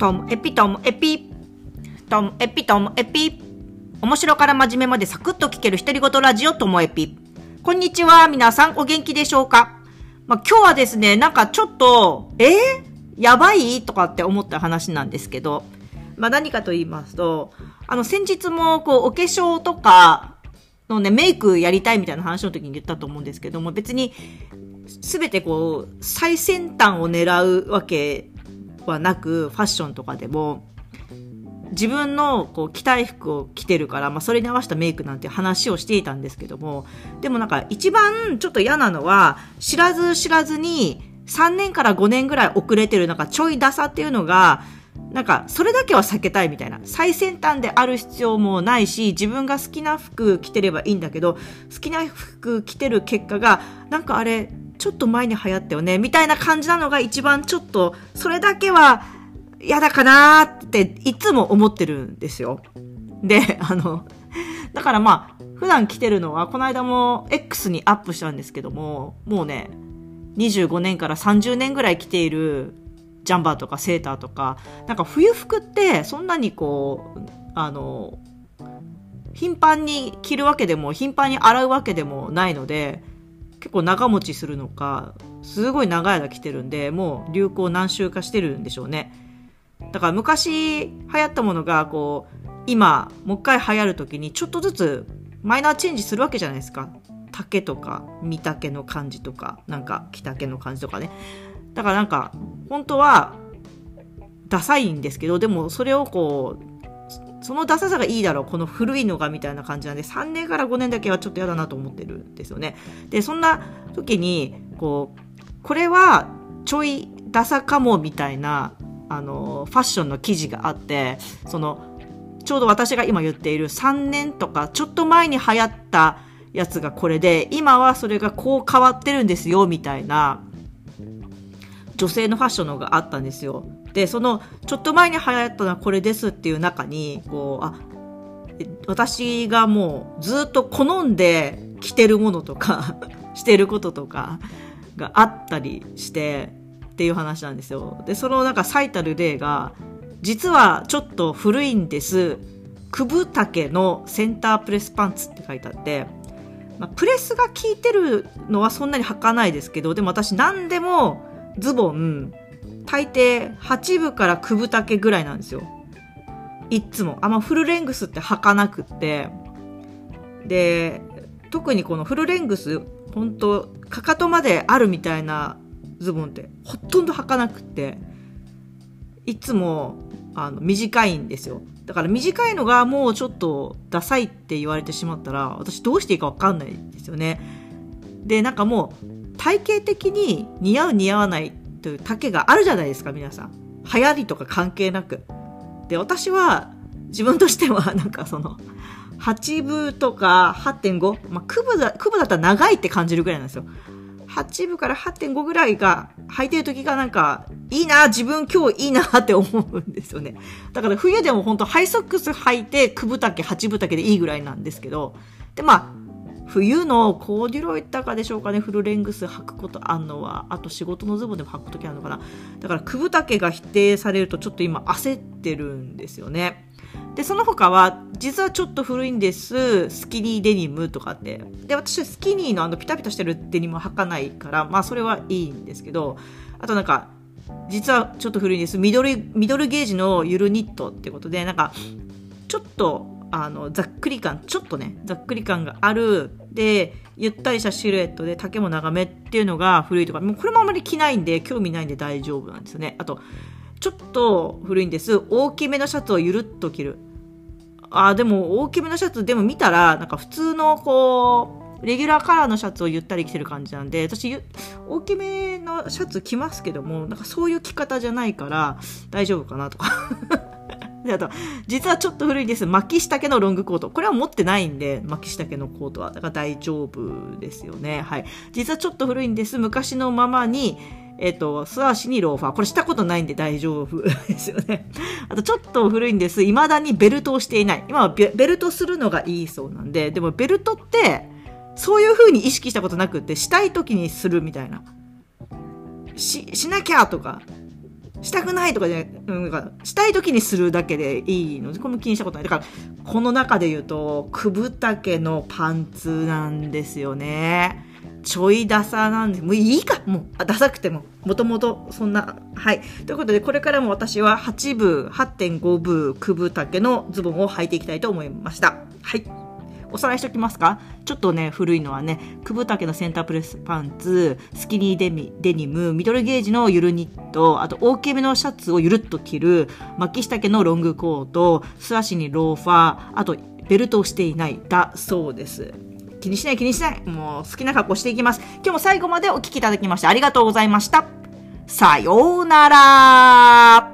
トムエピトムエピ。トムエピトムエピ。面白から真面目までサクッと聞ける独り言ラジオトモエピ。こんにちは。皆さんお元気でしょうか？まあ、今日はですね、なんかちょっと、え？ー、やばい？とかって思った話なんですけど、まあ、何かと言いますと、あの、先日も、こう、お化粧とかのね、メイクやりたいみたいな話の時に言ったと思うんですけども、別に、すべてこう、最先端を狙うわけはなく、ファッションとかでも、自分のこう着たい服を着てるから、まあ、それに合わせたメイクなんて話をしていたんですけども、でもなんか一番ちょっと嫌なのは、知らず知らずに3年から5年ぐらい遅れてるなんかちょいダサっていうのが、なんかそれだけは避けたいみたいな。最先端である必要もないし、自分が好きな服着てればいいんだけど、好きな服着てる結果が、なんかあれ、ちょっと前に流行ったよね、みたいな感じなのが一番ちょっと、それだけは、嫌だかなっていつも思ってるんですよ。で、あの、だからまあ、普段着てるのは、この間も X にアップしたんですけども、もうね、25年から30年ぐらい着ているジャンバーとかセーターとか、なんか冬服ってそんなにこう、あの、頻繁に着るわけでも、頻繁に洗うわけでもないので、結構長持ちするのか、すごい長い間着てるんで、もう流行何周かしてるんでしょうね。だから昔流行ったものがこう今もう一回流行る時にちょっとずつマイナーチェンジするわけじゃないですか竹とか見竹の感じとかなんか着丈の感じとかねだからなんか本当はダサいんですけどでもそれをこうそのダサさがいいだろうこの古いのがみたいな感じなんで3年から5年だけはちょっと嫌だなと思ってるんですよねでそんな時にこうこれはちょいダサかもみたいなあの、ファッションの記事があって、その、ちょうど私が今言っている3年とかちょっと前に流行ったやつがこれで、今はそれがこう変わってるんですよ、みたいな、女性のファッションのがあったんですよ。で、その、ちょっと前に流行ったのはこれですっていう中に、こう、あ、私がもうずっと好んで着てるものとか してることとかがあったりして、っていう話なんですよ。で、そのなんか最たる例が、実はちょっと古いんです。くぶ丈のセンタープレスパンツって書いてあって、まあ、プレスが効いてるのはそんなに履かないですけど、でも私何でもズボン、大抵8分から9分丈ぐらいなんですよ。いつも。あんまフルレングスって履かなくって。で、特にこのフルレングス、本当かかとまであるみたいなズボンってほとんど履かなくっていつもあの短いんですよだから短いのがもうちょっとダサいって言われてしまったら私どうしていいか分かんないですよねでなんかもう体型的に似合う似合わないという丈があるじゃないですか皆さん流行りとか関係なくで私は自分としては なんかその8分とか8.5、まあ、区分だ、区分だったら長いって感じるぐらいなんですよ。8部から8.5ぐらいが履いてる時がなんか、いいな、自分今日いいなって思うんですよね。だから冬でも本当ハイソックス履いて、9分丈、8分丈でいいぐらいなんですけど、で、まあ、冬のコーデュロイ高でしょうかね、フルレングス履くことあんのは、あと仕事のズボンでも履くときあるのかな。だから、9分丈が否定されるとちょっと今焦ってるんですよね。で、その他は、実はちょっと古いんです。スキニーデニムとかって。で、私はスキニーのあのピタピタしてるデニム履かないから、まあそれはいいんですけど、あとなんか、実はちょっと古いんです。ミドル、ミドルゲージのゆるニットってことで、なんか、ちょっと、あの、ざっくり感、ちょっとね、ざっくり感がある、で、ゆったりしたシルエットで丈も長めっていうのが古いとか、もうこれもあんまり着ないんで、興味ないんで大丈夫なんですよね。あと、ちょっと古いんです。大きめのシャツをゆるっと着る。あ、でも大きめのシャツ、でも見たら、なんか普通のこう、レギュラーカラーのシャツをゆったり着てる感じなんで、私、大きめのシャツ着ますけども、なんかそういう着方じゃないから大丈夫かなとか。で、あと、実はちょっと古いです。巻き下丈のロングコート。これは持ってないんで、巻き下丈のコートは。だから大丈夫ですよね。はい。実はちょっと古いんです。昔のままに、えっ、と、素足にローファー。これしたことないんで大丈夫ですよね。あと、ちょっと古いんです。未だにベルトをしていない。今はベルトするのがいいそうなんで、でもベルトって、そういう風に意識したことなくって、したい時にするみたいな。し、しなきゃとか、したくないとかじゃな、ん、かしたい時にするだけでいいので、これも気にしたことない。だから、この中で言うと、くぶ丈のパンツなんですよね。ちょいダサなんで、もういいかもう、ダサくても。もともと、そんな、はい。ということで、これからも私は8部、8.5部、くぶ丈のズボンを履いていきたいと思いました。はい。おさらいしておきますか？ちょっとね、古いのはね、くぶ丈のセンタープレスパンツ、スキニーデミデニム、ミドルゲージのゆるニット、あと大きめのシャツをゆるっと着る、巻き下のロングコート、素足にローファー、あとベルトをしていないだそうです。気にしない気にしない。もう好きな格好していきます。今日も最後までお聴きいただきましてありがとうございました。さようなら